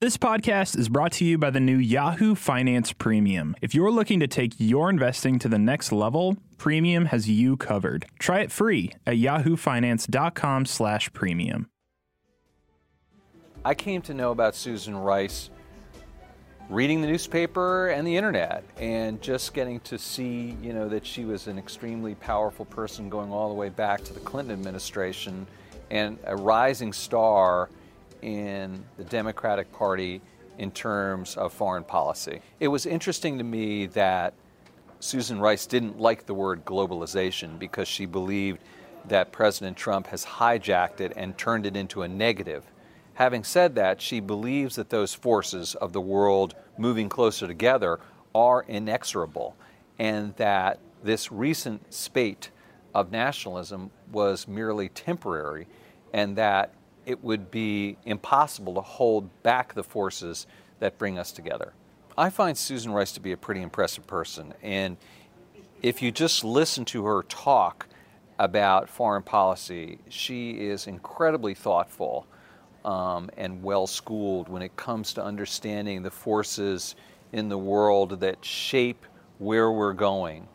This podcast is brought to you by the new Yahoo Finance Premium. If you're looking to take your investing to the next level, Premium has you covered. Try it free at yahoofinance.com/premium. I came to know about Susan Rice reading the newspaper and the internet and just getting to see, you know, that she was an extremely powerful person going all the way back to the Clinton administration and a rising star in the Democratic Party in terms of foreign policy. It was interesting to me that Susan Rice didn't like the word globalization because she believed that President Trump has hijacked it and turned it into a negative. Having said that, she believes that those forces of the world moving closer together are inexorable and that this recent spate of nationalism was merely temporary and that it would be impossible to hold back the forces that bring us together. I find Susan Rice to be a pretty impressive person, and if you just listen to her talk about foreign policy, she is incredibly thoughtful um, and well schooled when it comes to understanding the forces in the world that shape where we're going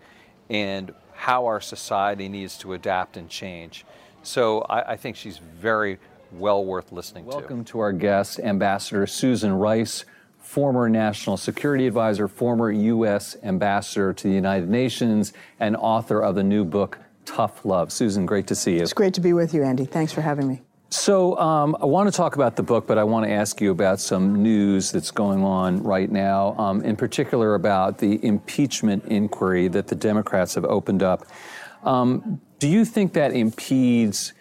and how our society needs to adapt and change. So I, I think she's very well worth listening Welcome to. Welcome to our guest, Ambassador Susan Rice, former National Security Advisor, former U.S. Ambassador to the United Nations, and author of the new book, Tough Love. Susan, great to see you. It's great to be with you, Andy. Thanks for having me. So, um, I want to talk about the book, but I want to ask you about some news that's going on right now, um, in particular about the impeachment inquiry that the Democrats have opened up. Um, do you think that impedes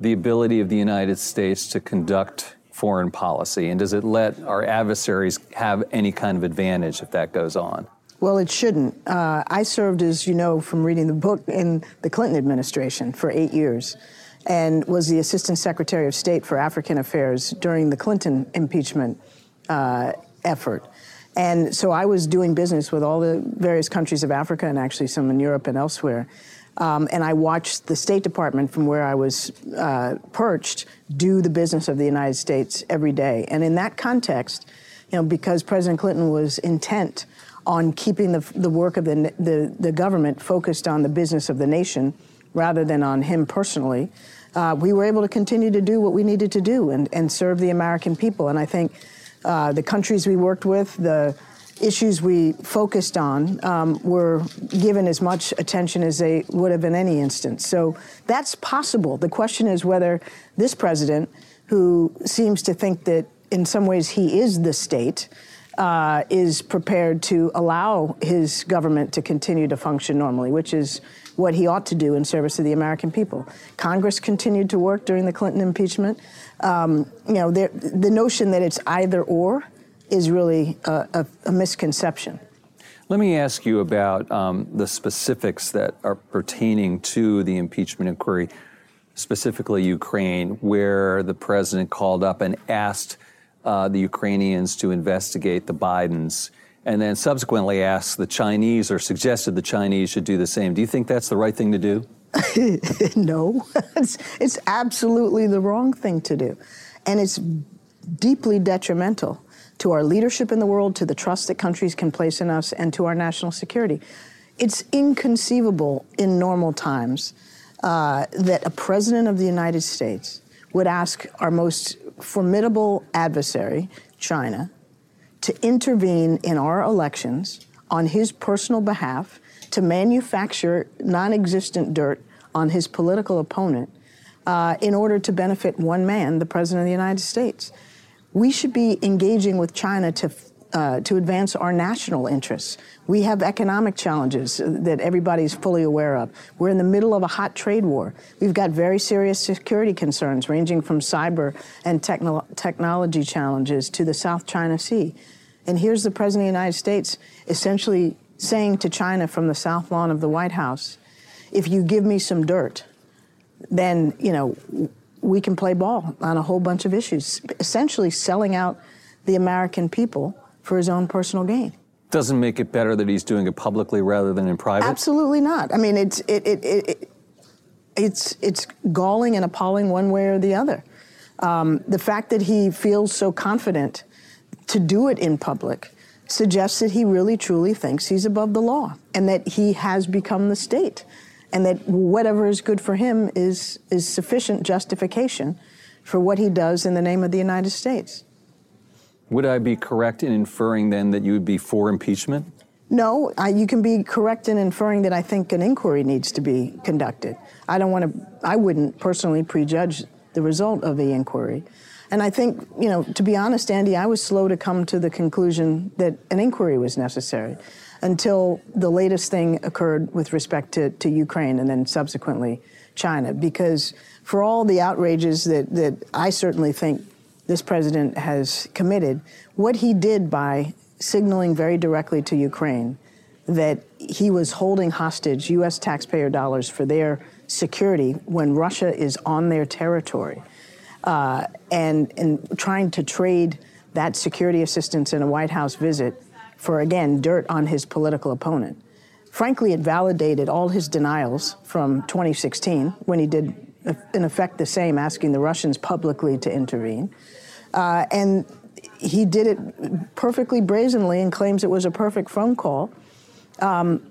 the ability of the United States to conduct foreign policy? And does it let our adversaries have any kind of advantage if that goes on? Well, it shouldn't. Uh, I served, as you know from reading the book, in the Clinton administration for eight years and was the Assistant Secretary of State for African Affairs during the Clinton impeachment uh, effort. And so I was doing business with all the various countries of Africa and actually some in Europe and elsewhere. Um, and I watched the State Department from where I was uh, perched do the business of the United States every day. And in that context, you know, because President Clinton was intent on keeping the, the work of the, the, the government focused on the business of the nation rather than on him personally, uh, we were able to continue to do what we needed to do and, and serve the American people. And I think uh, the countries we worked with, the issues we focused on um, were given as much attention as they would have in any instance. So that's possible. The question is whether this president, who seems to think that in some ways he is the state, uh, is prepared to allow his government to continue to function normally, which is what he ought to do in service of the American people. Congress continued to work during the Clinton impeachment. Um, you know, the notion that it's either or is really a, a, a misconception. Let me ask you about um, the specifics that are pertaining to the impeachment inquiry, specifically Ukraine, where the president called up and asked uh, the Ukrainians to investigate the Bidens, and then subsequently asked the Chinese or suggested the Chinese should do the same. Do you think that's the right thing to do? no, it's, it's absolutely the wrong thing to do. And it's deeply detrimental to our leadership in the world, to the trust that countries can place in us, and to our national security. It's inconceivable in normal times uh, that a president of the United States would ask our most formidable adversary, China, to intervene in our elections on his personal behalf, to manufacture non existent dirt on his political opponent uh, in order to benefit one man, the President of the United States we should be engaging with China to uh, to advance our national interests. We have economic challenges that everybody's fully aware of. We're in the middle of a hot trade war. We've got very serious security concerns, ranging from cyber and techno- technology challenges to the South China Sea. And here's the President of the United States essentially saying to China from the South Lawn of the White House, if you give me some dirt, then, you know, we can play ball on a whole bunch of issues, essentially selling out the American people for his own personal gain. Doesn't make it better that he's doing it publicly rather than in private? Absolutely not. I mean, it's, it, it, it, it it's, it's galling and appalling one way or the other. Um, the fact that he feels so confident to do it in public suggests that he really truly thinks he's above the law and that he has become the state and that whatever is good for him is, is sufficient justification for what he does in the name of the United States. Would I be correct in inferring then that you would be for impeachment? No, I, you can be correct in inferring that I think an inquiry needs to be conducted. I don't want to, I wouldn't personally prejudge the result of the inquiry. And I think, you know, to be honest, Andy, I was slow to come to the conclusion that an inquiry was necessary until the latest thing occurred with respect to, to Ukraine and then subsequently China. Because for all the outrages that, that I certainly think this president has committed, what he did by signaling very directly to Ukraine that he was holding hostage U.S. taxpayer dollars for their security when Russia is on their territory, uh, and, and trying to trade that security assistance in a White House visit for, again, dirt on his political opponent. Frankly, it validated all his denials from 2016 when he did, in effect, the same, asking the Russians publicly to intervene. Uh, and he did it perfectly brazenly and claims it was a perfect phone call um,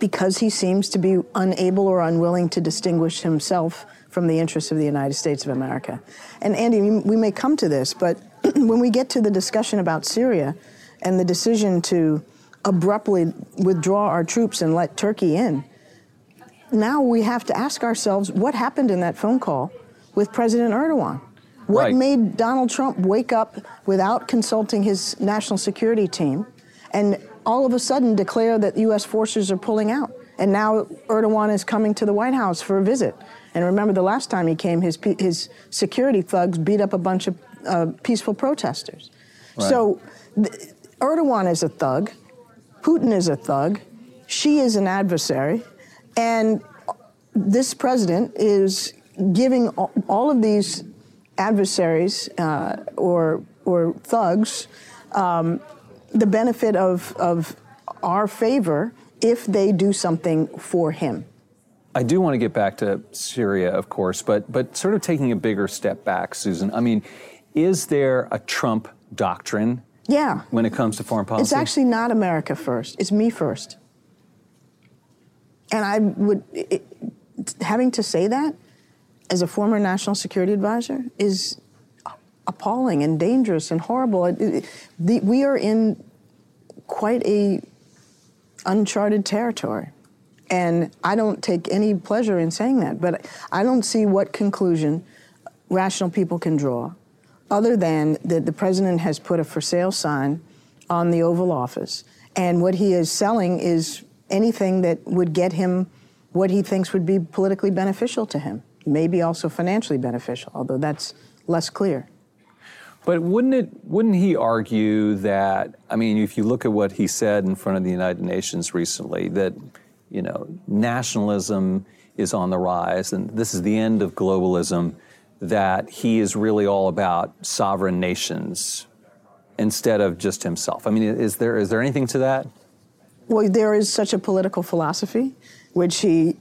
because he seems to be unable or unwilling to distinguish himself from the interests of the United States of America. And Andy, we may come to this, but when we get to the discussion about Syria and the decision to abruptly withdraw our troops and let Turkey in, now we have to ask ourselves what happened in that phone call with President Erdogan? What right. made Donald Trump wake up without consulting his national security team and all of a sudden declare that U.S. forces are pulling out? And now Erdogan is coming to the White House for a visit. And remember, the last time he came, his, his security thugs beat up a bunch of uh, peaceful protesters. Right. So th- Erdogan is a thug, Putin is a thug, Xi is an adversary, and this president is giving all of these adversaries uh, or, or thugs um, the benefit of, of our favor if they do something for him. I do want to get back to Syria, of course, but, but sort of taking a bigger step back, Susan. I mean, is there a Trump doctrine yeah. when it comes to foreign policy? It's actually not America first, it's me first. And I would, it, having to say that, as a former national security advisor is appalling and dangerous and horrible. the, we are in quite a uncharted territory. And I don't take any pleasure in saying that, but I don't see what conclusion rational people can draw other than that the president has put a for sale sign on the Oval Office. And what he is selling is anything that would get him what he thinks would be politically beneficial to him maybe also financially beneficial, although that's less clear. But wouldn't it wouldn't he argue that I mean if you look at what he said in front of the United Nations recently that you know nationalism is on the rise and this is the end of globalism that he is really all about sovereign nations instead of just himself. I mean is there is there anything to that? Well, there is such a political philosophy which he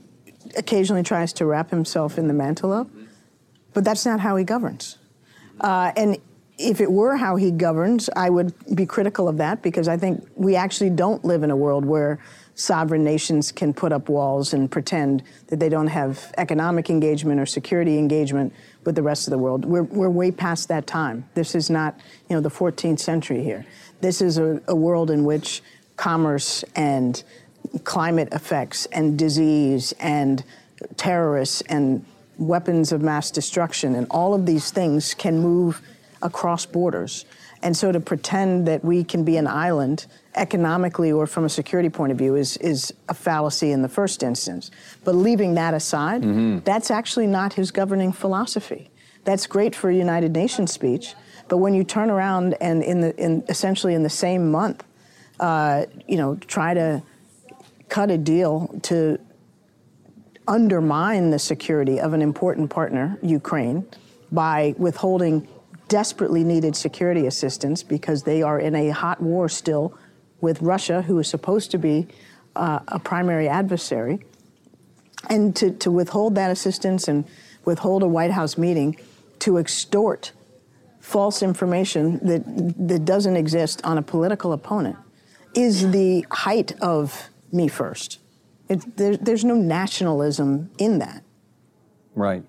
occasionally tries to wrap himself in the mantle of, but that's not how he governs. Uh, and if it were how he governs, I would be critical of that because I think we actually don't live in a world where sovereign nations can put up walls and pretend that they don't have economic engagement or security engagement with the rest of the world. We're, we're way past that time. This is not, you know, the 14th century here. This is a, a world in which commerce and climate effects and disease and terrorists and weapons of mass destruction and all of these things can move across borders. And so to pretend that we can be an island economically or from a security point of view is, is a fallacy in the first instance. But leaving that aside, mm-hmm. that's actually not his governing philosophy. That's great for a United Nations speech, but when you turn around and in the in essentially in the same month, uh, you know, try to cut a deal to undermine the security of an important partner, Ukraine, by withholding desperately needed security assistance because they are in a hot war still with Russia, who is supposed to be uh, a primary adversary. And to, to withhold that assistance and withhold a White House meeting to extort false information that, that doesn't exist on a political opponent is the height of me first. It, there, there's no nationalism in that. Right.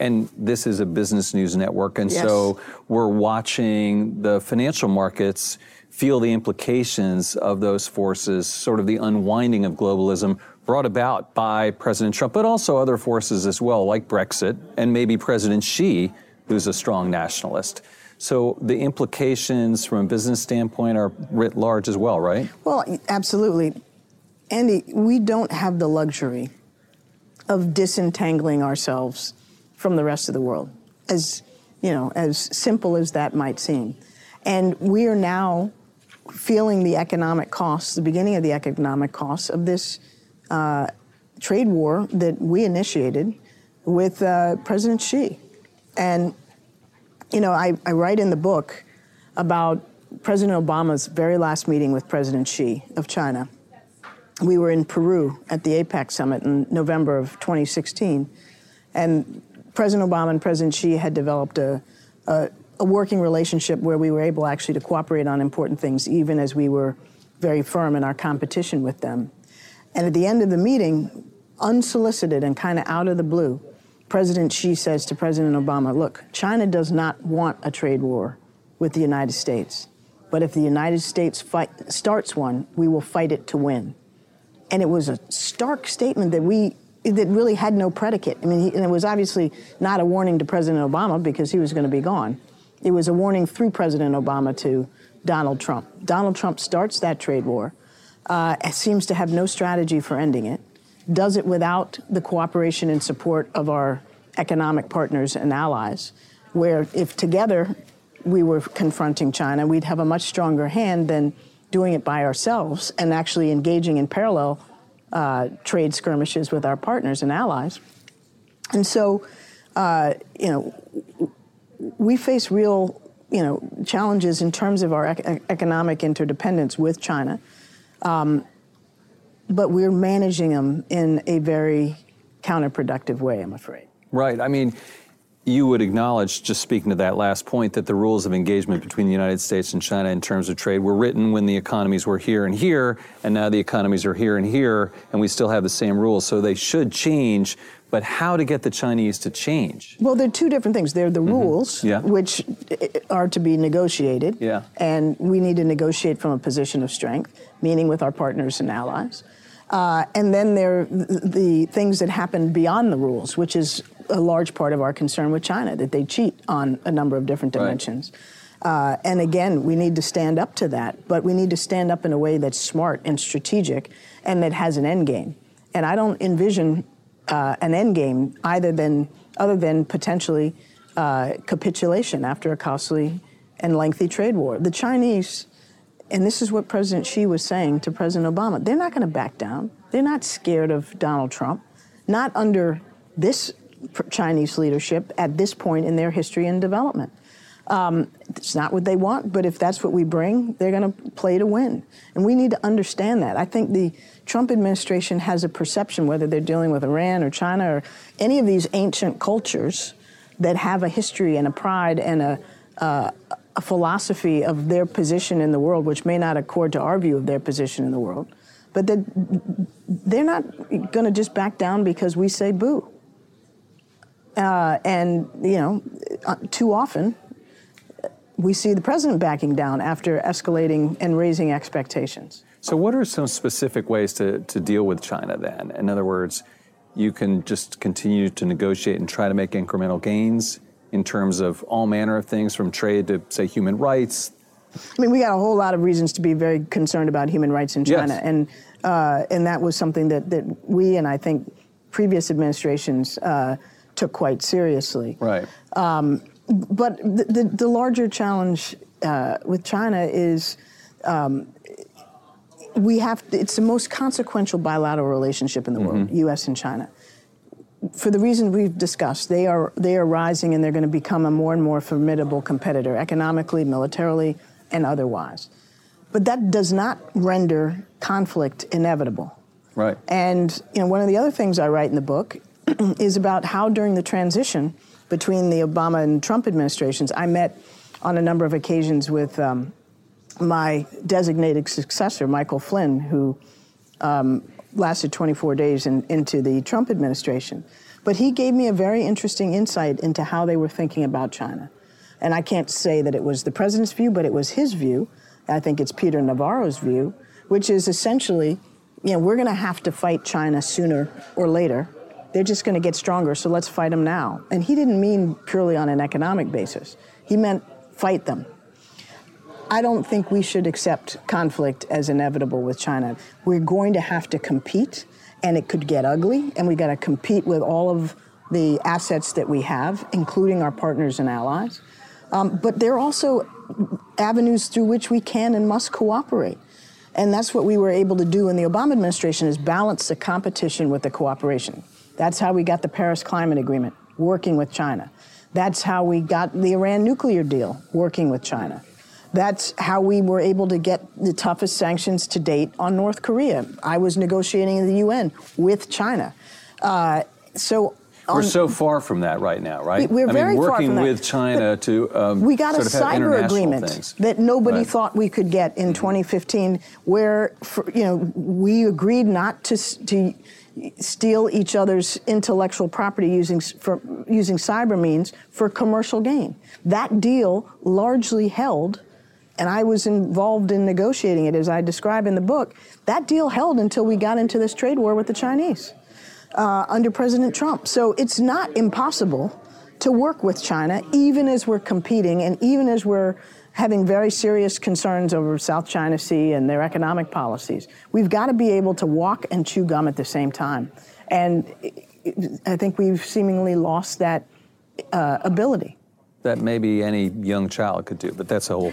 And this is a business news network, and Yes. so we're watching the financial markets feel the implications of those forces, sort of the unwinding of globalism brought about by President Trump, but also other forces as well, like Brexit, and maybe President Xi, who's a strong nationalist. So the implications from a business standpoint are writ large as well, right? Well, absolutely. Andy, we don't have the luxury of disentangling ourselves from the rest of the world, as you know, as simple as that might seem. And we are now feeling the economic costs, the beginning of the economic costs of this uh, trade war that we initiated with uh, President Xi. And you know, I, I write in the book about President Obama's very last meeting with President Xi of China. We were in Peru at the APEC summit in November of 2016, and President Obama and President Xi had developed a, a, a working relationship where we were able actually to cooperate on important things, even as we were very firm in our competition with them. And at the end of the meeting, unsolicited and kind of out of the blue, President Xi says to President Obama, Look, China does not want a trade war with the United States. But if the United States fight, starts one, we will fight it to win. And it was a stark statement that we that really had no predicate. I mean, he, and it was obviously not a warning to President Obama because he was going to be gone. It was a warning through President Obama to Donald Trump. Donald Trump starts that trade war, uh, seems to have no strategy for ending it, does it without the cooperation and support of our economic partners and allies, where if together we were confronting China, we'd have a much stronger hand than doing it by ourselves and actually engaging in parallel uh, trade skirmishes with our partners and allies. And so, uh, you know, we face real, you know, challenges in terms of our ec- economic interdependence with China, um, but we're managing them in a very counterproductive way, I'm afraid. Right. I mean, you would acknowledge, just speaking to that last point, that the rules of engagement between the United States and China in terms of trade were written when the economies were here and here, and now the economies are here and here, and we still have the same rules. So they should change. But how to get the Chinese to change? Well, they're two different things. They're the rules, Mm-hmm. Yeah. which are to be negotiated. Yeah. And we need to negotiate from a position of strength, meaning with our partners and allies. Uh, and then there are the things that happen beyond the rules, which is a large part of our concern with China, that they cheat on a number of different Right. dimensions. Uh, and again, we need to stand up to that, but we need to stand up in a way that's smart and strategic and that has an end game. And I don't envision uh, an end game either than, other than potentially uh, capitulation after a costly and lengthy trade war. The Chinese, and this is what President Xi was saying to President Obama, they're not going to back down. They're not scared of Donald Trump, not under this Chinese leadership at this point in their history and development. Um, it's not what they want, but if that's what we bring, they're going to play to win. And we need to understand that. I think the Trump administration has a perception, whether they're dealing with Iran or China or any of these ancient cultures that have a history and a pride and a, uh, a philosophy of their position in the world, which may not accord to our view of their position in the world, but that they're not going to just back down because we say boo. Uh, and, you know, uh, too often, we see the president backing down after escalating and raising expectations. So, what are some specific ways to, to deal with China then? In other words, you can just continue to negotiate and try to make incremental gains in terms of all manner of things from trade to, say, human rights. I mean, we got a whole lot of reasons to be very concerned about human rights in China, Yes. and uh, and that was something that, that we and I think previous administrations uh, took quite seriously. Right. But the, the, the larger challenge uh, with China is um, we have it's the most consequential bilateral relationship in the world, U.S. and China. For the reason we've discussed, they are they are rising and they're going to become a more and more formidable competitor, economically, militarily, and otherwise. But that does not render conflict inevitable. Right. And you know, one of the other things I write in the book is about how during the transition between the Obama and Trump administrations, I met on a number of occasions with um, my designated successor, Michael Flynn, who um, lasted 24 days in, into the Trump administration. But he gave me a very interesting insight into how they were thinking about China. And I can't say that it was the president's view, but it was his view. I think it's Peter Navarro's view, which is essentially, you know, we're going to have to fight China sooner or later. They're just going to get stronger, so let's fight them now. And he didn't mean purely on an economic basis. He meant fight them. I don't think we should accept conflict as inevitable with China. We're going to have to compete, and it could get ugly, and we've got to compete with all of the assets that we have, including our partners and allies. Um, but there are also avenues through which we can and must cooperate. And that's what we were able to do in the Obama administration is balance the competition with the cooperation. That's how we got the Paris Climate Agreement, working with China. That's how we got the Iran nuclear deal, working with China. That's how we were able to get the toughest sanctions to date on North Korea. I was negotiating in the UN with China. Uh, so we're so far from that right now, right? We, are I very mean, far working from with China to um, we got a cyber agreement things. that nobody right. thought we could get in 2015, where for, you know we agreed not to to steal each other's intellectual property using for, using cyber means for commercial gain. That deal largely held and I was involved in negotiating it, as I describe in the book. That deal held until we got into this trade war with the Chinese uh, under President Trump. So it's not impossible to work with China, even as we're competing and even as we're having very serious concerns over South China Sea and their economic policies. We've got to be able to walk and chew gum at the same time. And I think we've seemingly lost that uh, ability. That maybe any young child could do, but that's a whole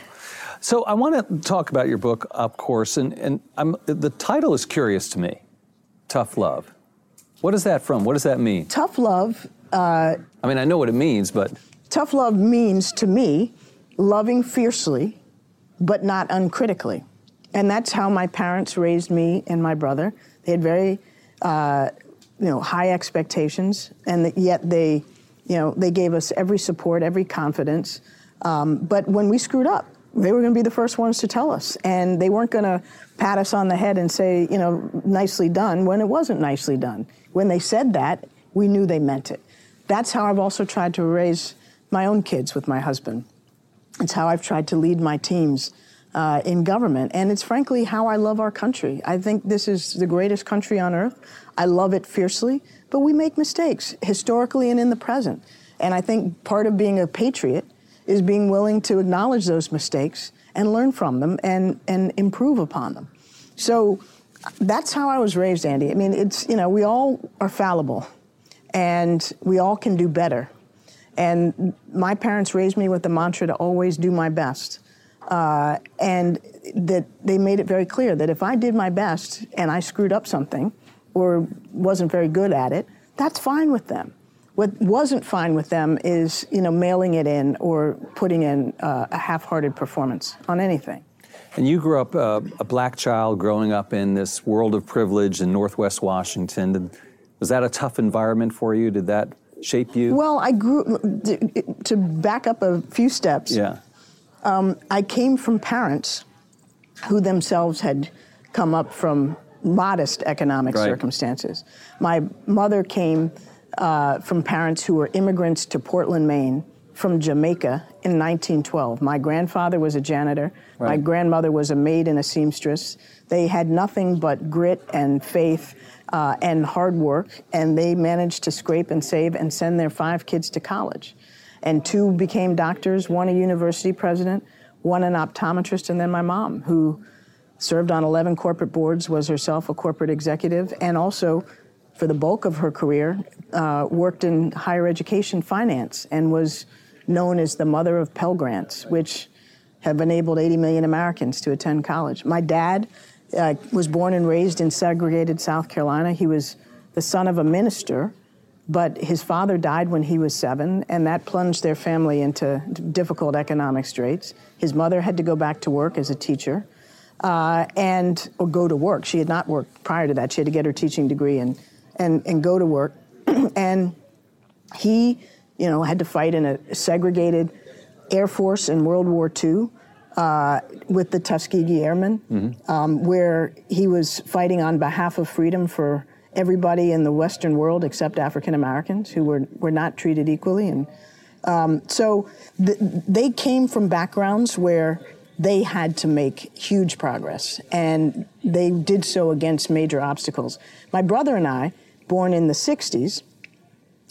so I want to talk about your book, of course, and, and I'm, the title is curious to me Tough Love. What is that from? What does that mean? Tough love. Uh, I mean, I know what it means, but. Tough love means to me loving fiercely, but not uncritically. And that's how my parents raised me and my brother. They had very, uh, you know, high expectations, and yet they, you know, they gave us every support, every confidence. Um, but when we screwed up, they were going to be the first ones to tell us. And they weren't going to pat us on the head and say, you know, nicely done when it wasn't nicely done. When they said that, we knew they meant it. That's how I've also tried to raise my own kids with my husband. It's how I've tried to lead my teams uh, in government. And it's frankly how I love our country. I think this is the greatest country on earth. I love it fiercely, but we make mistakes historically and in the present. And I think part of being a patriot is being willing to acknowledge those mistakes and learn from them and, and improve upon them. So that's how I was raised, Andy. I mean, it's, you know, we all are fallible and we all can do better. And my parents raised me with the mantra to always do my best. Uh, and that they made it very clear that if I did my best and I screwed up something or wasn't very good at it, that's fine with them. What wasn't fine with them is, you know, mailing it in or putting in uh, a half-hearted performance on anything. And you grew up uh, a black child growing up in this world of privilege in Northwest Washington. Was that a tough environment for you? Did that shape you? Well, I grew, to back up a few steps, yeah. Um, I came from parents who themselves had come up from modest economic right. circumstances. My mother came uh, from parents who were immigrants to Portland, Maine from Jamaica in 1912. My grandfather was a janitor. Right. My grandmother was a maid and a seamstress. They had nothing but grit and faith uh, and hard work, and they managed to scrape and save and send their five kids to college. And two became doctors, one a university president, one an optometrist, and then my mom, who served on 11 corporate boards, was herself a corporate executive, and also for the bulk of her career, uh, worked in higher education finance and was known as the mother of Pell Grants, which have enabled 80 million Americans to attend college. My dad uh, was born and raised in segregated South Carolina. He was the son of a minister, but his father died when he was seven, and that plunged their family into difficult economic straits. His mother had to go back to work as a teacher. Uh, and or go to work. She had not worked prior to that. She had to get her teaching degree and and, and go to work. and he, you know, had to fight in a segregated Air Force in World War II uh, with the Tuskegee Airmen, mm-hmm. um, where he was fighting on behalf of freedom for everybody in the Western world except African Americans who were, were not treated equally. And um, so th- they came from backgrounds where they had to make huge progress, and they did so against major obstacles. My brother and I, born in the 60s,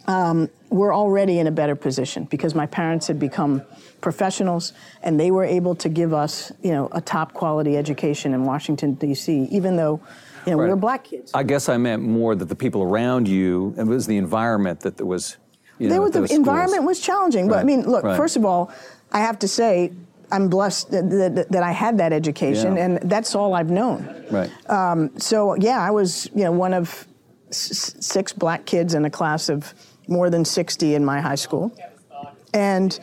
um, were already in a better position because my parents had become professionals and they were able to give us, you know, a top quality education in Washington, D.C., even though, you know, right. we were black kids. I guess I meant more that the people around you, it was the environment that there was, you know, the environment was challenging. Right. But I mean, look, right. first of all, I have to say, I'm blessed that, that, that I had that education, yeah. and that's all I've known. Right. Um, so yeah, I was you know one of s- six black kids in a class of more than 60 in my high school, and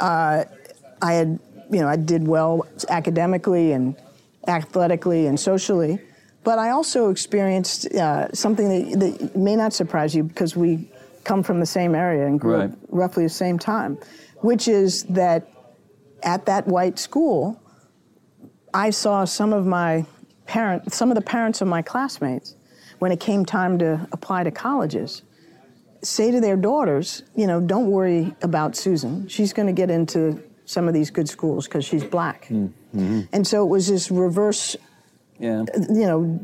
uh, I had you know I did well academically and athletically and socially, but I also experienced uh, something that, that, may not surprise you because we come from the same area and grew right. up roughly the same time, which is that at that white school, I saw some of my parents, some of the parents of my classmates, when it came time to apply to colleges, say to their daughters, you know, don't worry about Susan. She's going to get into some of these good schools because she's black. Mm-hmm. And so it was this reverse, yeah. you know,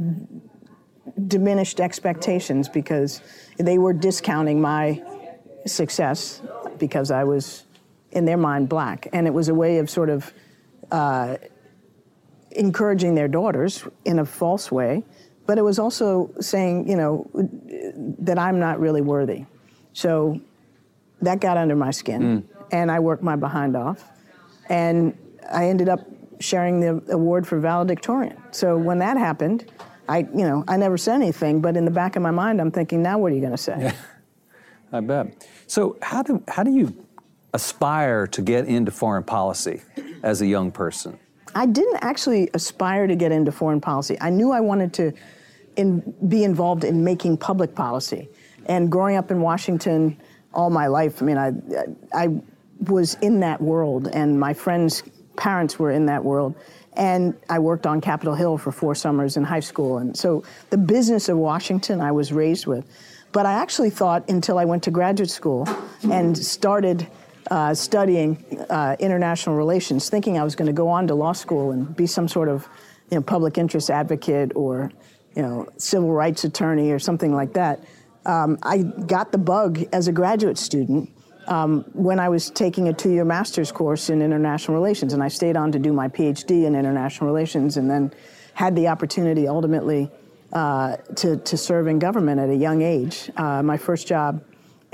diminished expectations because they were discounting my success because I was in their mind, black. And it was a way of sort of uh, encouraging their daughters in a false way, but it was also saying, you know, that I'm not really worthy. So that got under my skin, mm. and I worked my behind off. And I ended up sharing the award for valedictorian. So when that happened, I, you know, I never said anything, but in the back of my mind, I'm thinking, now what are you going to say? Yeah, I bet. So how do how do you aspire to get into foreign policy as a young person? I didn't actually aspire to get into foreign policy. I knew I wanted to in, be involved in making public policy. And growing up in Washington all my life, I mean, I, I was in that world, and my friends' parents were in that world. And I worked on Capitol Hill for four summers in high school. And so the business of Washington I was raised with. But I actually thought until I went to graduate school and started uh, studying uh, international relations, thinking I was going to go on to law school and be some sort of you know, public interest advocate or you know, civil rights attorney or something like that. Um, I got the bug as a graduate student um, when I was taking a two-year master's course in international relations, and I stayed on to do my PhD in international relations, and then had the opportunity ultimately uh, to, to serve in government at a young age. Uh, my first job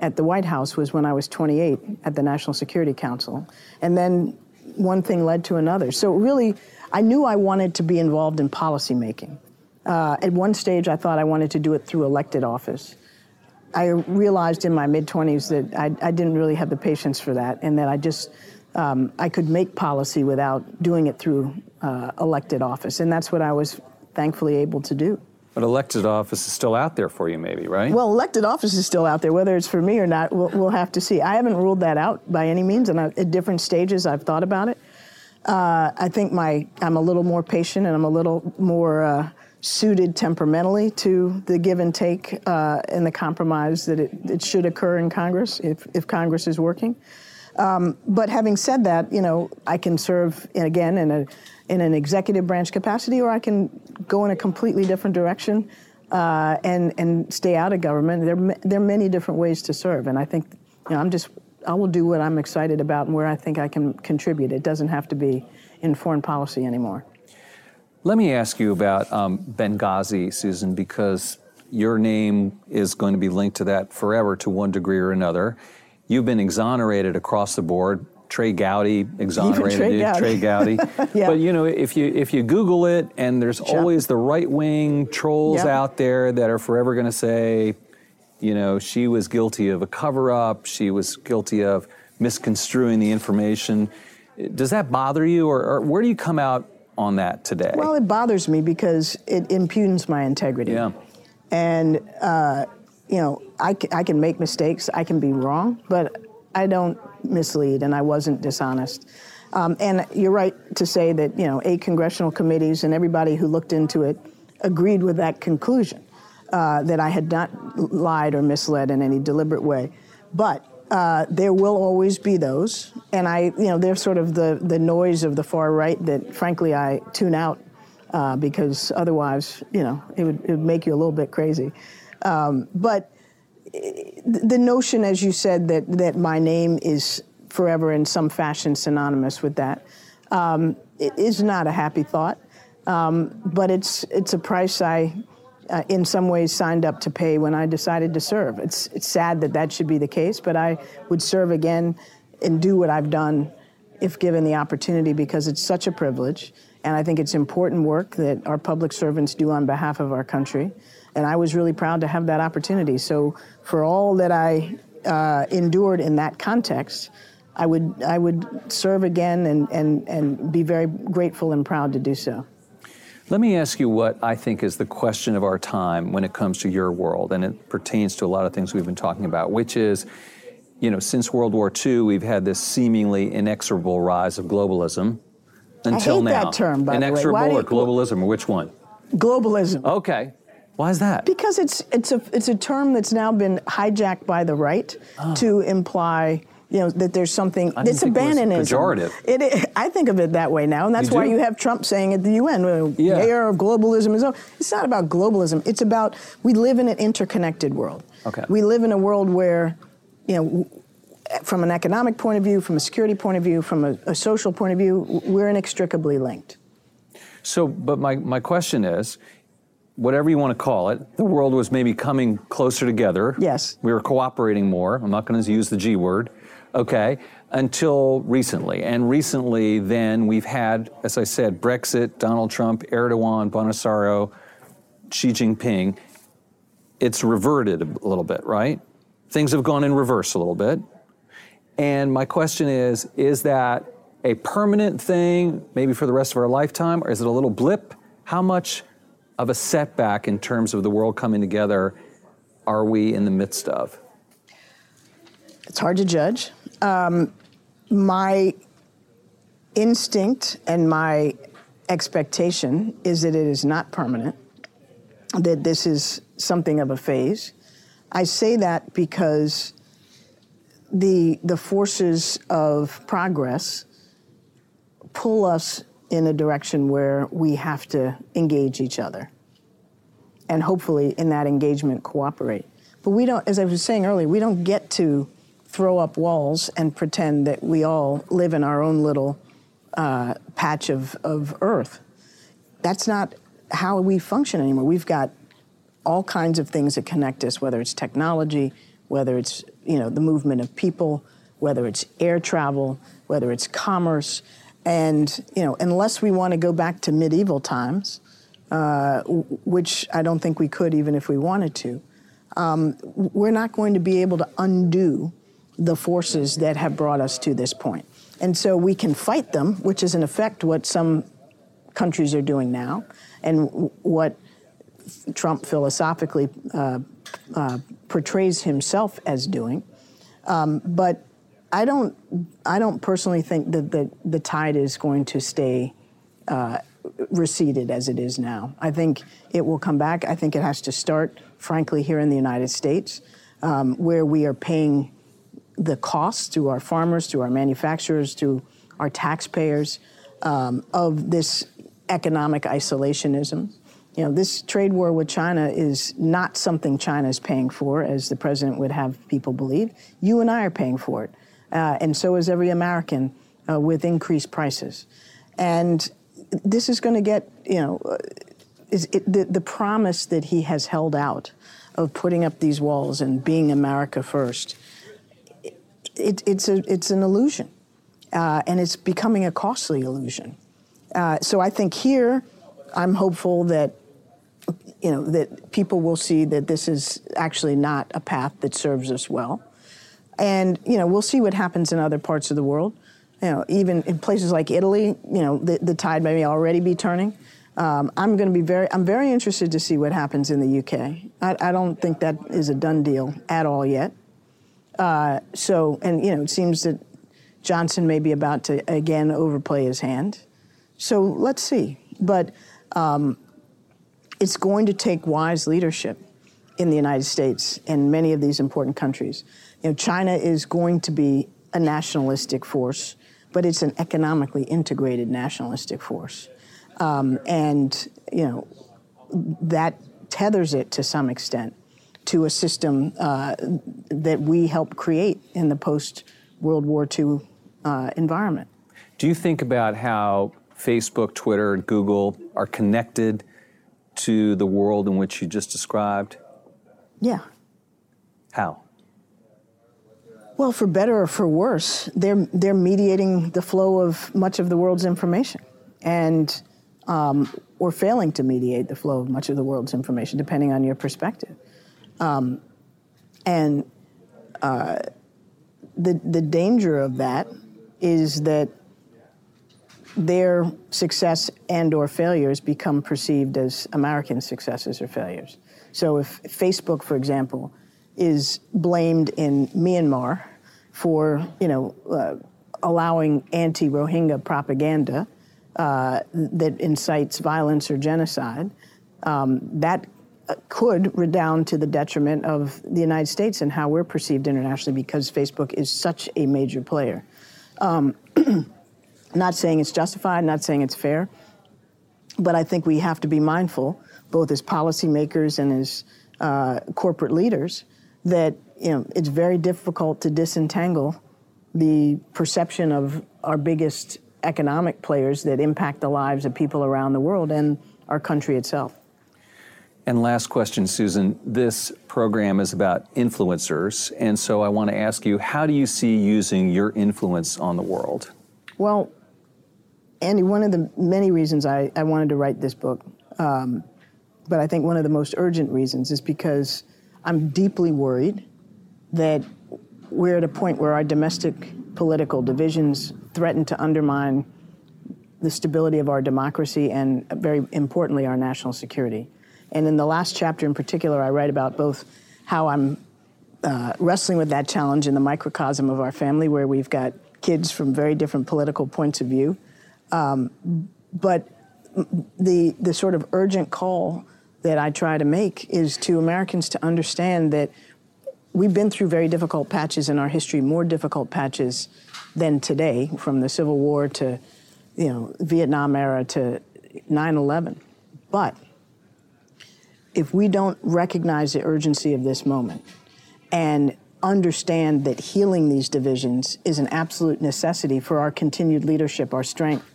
at the White House was when I was 28 at the National Security Council. And then one thing led to another. So really, I knew I wanted to be involved in policymaking. Uh, at one stage, I thought I wanted to do it through elected office. I realized in my mid 20s that I, I, didn't really have the patience for that, and that I just um, I could make policy without doing it through uh, elected office, and that's what I was thankfully able to do. But elected office is still out there for you, maybe, right? Well, elected office is still out there. Whether it's for me or not, we'll, we'll have to see. I haven't ruled that out by any means, and I, at different stages, I've thought about it. Uh, I think my I'm a little more patient, and I'm a little more uh, suited temperamentally to the give and take uh, and the compromise that it, it, should occur in Congress if, if Congress is working. Um, but having said that, you know, I can serve in, again in a in an executive branch capacity, or I can go in a completely different direction uh, and and stay out of government. There there are many different ways to serve, and I think you know I'm just I will do what I'm excited about and where I think I can contribute. It doesn't have to be in foreign policy anymore. Let me ask you about um, Benghazi, Susan, because your name is going to be linked to that forever to one degree or another. You've been exonerated across the board Trey Gowdy exonerated Trey Gowdy. Trey Gowdy. yeah. But you know, if you if you Google it, and there's always the right wing trolls out there that are forever going to say, you know, she was guilty of a cover up. She was guilty of misconstruing the information. Does that bother you, or, or where do you come out on that today? Well, it bothers me because it impugns my integrity. Yeah. And uh, you know, I, I can make mistakes. I can be wrong, but I don't mislead and I wasn't dishonest. Um, and you're right to say that you know eight congressional committees and everybody who looked into it agreed with that conclusion uh, that I had not lied or misled in any deliberate way. But uh, there will always be those, and I, you know, they're sort of the the noise of the far right that, frankly, I tune out uh, because otherwise, you know, it would, it would make you a little bit crazy. Um, but the notion, as you said, that that my name is forever in some fashion synonymous with that um, is not a happy thought. Um, but it's it's a price I, uh, in some ways, signed up to pay when I decided to serve. It's it's sad that that should be the case, but I would serve again and do what I've done if given the opportunity because it's such a privilege. And I think it's important work that our public servants do on behalf of our country. And I was really proud to have that opportunity. So, for all that I uh, endured in that context, I would, I would serve again and, and, and be very grateful and proud to do so. Let me ask you what I think is the question of our time when it comes to your world, and it pertains to a lot of things we've been talking about, which is, you know, since World War II, we've had this seemingly inexorable rise of globalism until I hate now. that term, by inexorable the way. or globalism, or which one? Globalism. Okay. Why is that? Because it's it's a it's a term that's now been hijacked by the right oh. to imply you know that there's something I it's abandonism. pejorative. It, it, I think of it that way now, and that's you why you have Trump saying at the UN, well, yeah. "Air of globalism is over." It's not about globalism. It's about we live in an interconnected world. Okay. We live in a world where, you know, from an economic point of view, from a security point of view, from a, a social point of view, we're inextricably linked. So, but my, my question is whatever you want to call it, the world was maybe coming closer together. Yes. We were cooperating more. I'm not going to use the G word. Okay. Until recently. And recently, then we've had, as I said, Brexit, Donald Trump, Erdogan, Bolsonaro, Xi Jinping. It's reverted a little bit, right? Things have gone in reverse a little bit. And my question is is that a permanent thing, maybe for the rest of our lifetime, or is it a little blip? How much of a setback in terms of the world coming together are we in the midst of? It's hard to judge. Um, my instinct and my expectation is that it is not permanent, that this is something of a phase. I say that because the, the forces of progress pull us in a direction where we have to engage each other and hopefully in that engagement cooperate. But we don't, as I was saying earlier, we don't get to throw up walls and pretend that we all live in our own little uh, patch of, of earth. That's not how we function anymore. We've got all kinds of things that connect us, whether it's technology, whether it's you know the movement of people, whether it's air travel, whether it's commerce, and you know unless we want to go back to medieval times, uh, which I don't think we could even if we wanted to, um, we're not going to be able to undo the forces that have brought us to this point. And so we can fight them, which is in effect what some countries are doing now, and what Trump philosophically uh, uh, portrays himself as doing. Um, but I don't, I don't personally think that the, the tide is going to stay uh, receded as it is now. I think it will come back. I think it has to start, frankly, here in the United States, um, where we are paying the costs to our farmers, to our manufacturers, to our taxpayers um, of this economic isolationism. You know, this trade war with China is not something China is paying for, as the president would have people believe. You and I are paying for it, uh, and so is every American uh, with increased prices. And this is going to get, you know, uh, is it, the, the promise that he has held out of putting up these walls and being America first. It, it's a it's an illusion, uh, and it's becoming a costly illusion. Uh, so I think here, I'm hopeful that you know, that people will see that this is actually not a path that serves us well. And, you know, we'll see what happens in other parts of the world. You know, even in places like Italy, you know, the, the tide may already be turning. Um, I'm going to be very, I'm very interested to see what happens in the UK. I, I don't think that is a done deal at all yet. Uh, so, and, you know, it seems that Johnson may be about to again overplay his hand. So let's see. But um, it's going to take wise leadership in the United States and many of these important countries. You know, China is going to be a nationalistic force, but it's an economically integrated nationalistic force. Um, and, you know, that tethers it to some extent to a system uh, that we helped create in the post World War II uh, environment. Do you think about how Facebook, Twitter, Google are connected to the world in which you just described? Yeah. How? Well, for better or for worse, they're they're mediating the flow of much of the world's information, and um, or failing to mediate the flow of much of the world's information, depending on your perspective. Um, and uh, the the danger of that is that their success and or failures become perceived as American successes or failures. So if Facebook, for example, is blamed in Myanmar for, you know, uh, allowing anti-Rohingya propaganda uh, that incites violence or genocide, um, that uh, could redound to the detriment of the United States and how we're perceived internationally because Facebook is such a major player. Um, not saying it's justified, not saying it's fair, but I think we have to be mindful, both as policymakers and as uh, corporate leaders, that you know it's very difficult to disentangle the perception of our biggest economic players that impact the lives of people around the world and our country itself. And last question, Susan. This program is about influencers, and so I want to ask you how do you see using your influence on the world? Well, Andy, one of the many reasons I, I wanted to write this book, um, but I think one of the most urgent reasons is because I'm deeply worried that we're at a point where our domestic political divisions threaten to undermine the stability of our democracy and, very importantly, our national security. And in the last chapter in particular, I write about both how I'm uh, wrestling with that challenge in the microcosm of our family, where we've got kids from very different political points of view. Um, but the, the sort of urgent call that I try to make is to Americans to understand that we've been through very difficult patches in our history, more difficult patches than today, from the Civil War to, you know, Vietnam era to 9/11. But if we don't recognize the urgency of this moment and understand that healing these divisions is an absolute necessity for our continued leadership, our strength,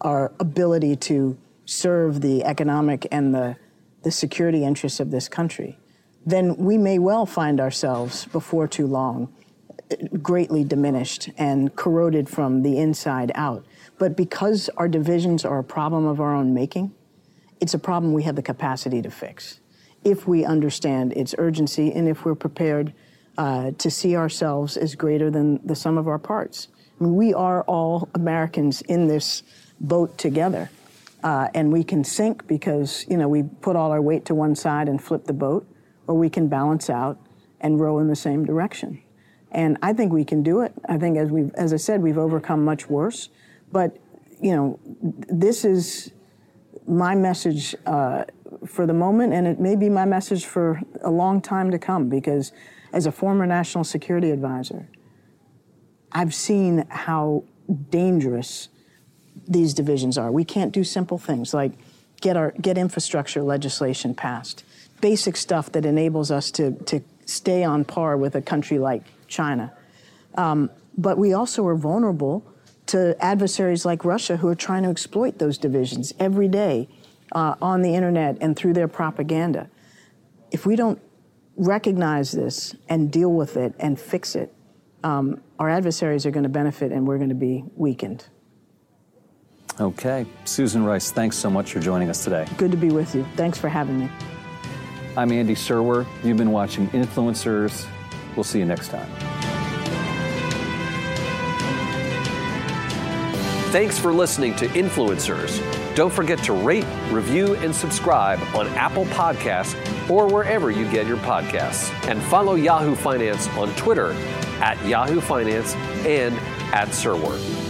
our ability to serve the economic and the, the security interests of this country, then we may well find ourselves before too long greatly diminished and corroded from the inside out. But because our divisions are a problem of our own making, it's a problem we have the capacity to fix if we understand its urgency and if we're prepared uh, to see ourselves as greater than the sum of our parts. I mean, we are all Americans in this boat together. Uh, and we can sink because, you know, we put all our weight to one side and flip the boat, or we can balance out and row in the same direction. And I think we can do it. I think, as we as I said, we've overcome much worse. But, you know, this is my message uh, for the moment, and it may be my message for a long time to come because as a former national security advisor, I've seen how dangerous these divisions are. We can't do simple things like get our get infrastructure legislation passed, basic stuff that enables us to to stay on par with a country like China. Um, but we also are vulnerable to adversaries like Russia who are trying to exploit those divisions every day uh, on the internet and through their propaganda. If we don't recognize this and deal with it and fix it, um, our adversaries are going to benefit and we're going to be weakened. Okay. Susan Rice, thanks so much for joining us today. Good to be with you. Thanks for having me. I'm Andy Serwer. You've been watching Influencers. We'll see you next time. Thanks for listening to Influencers. Don't forget to rate, review, and subscribe on Apple Podcasts or wherever you get your podcasts. And follow Yahoo Finance on Twitter at Yahoo Finance and at Serwer.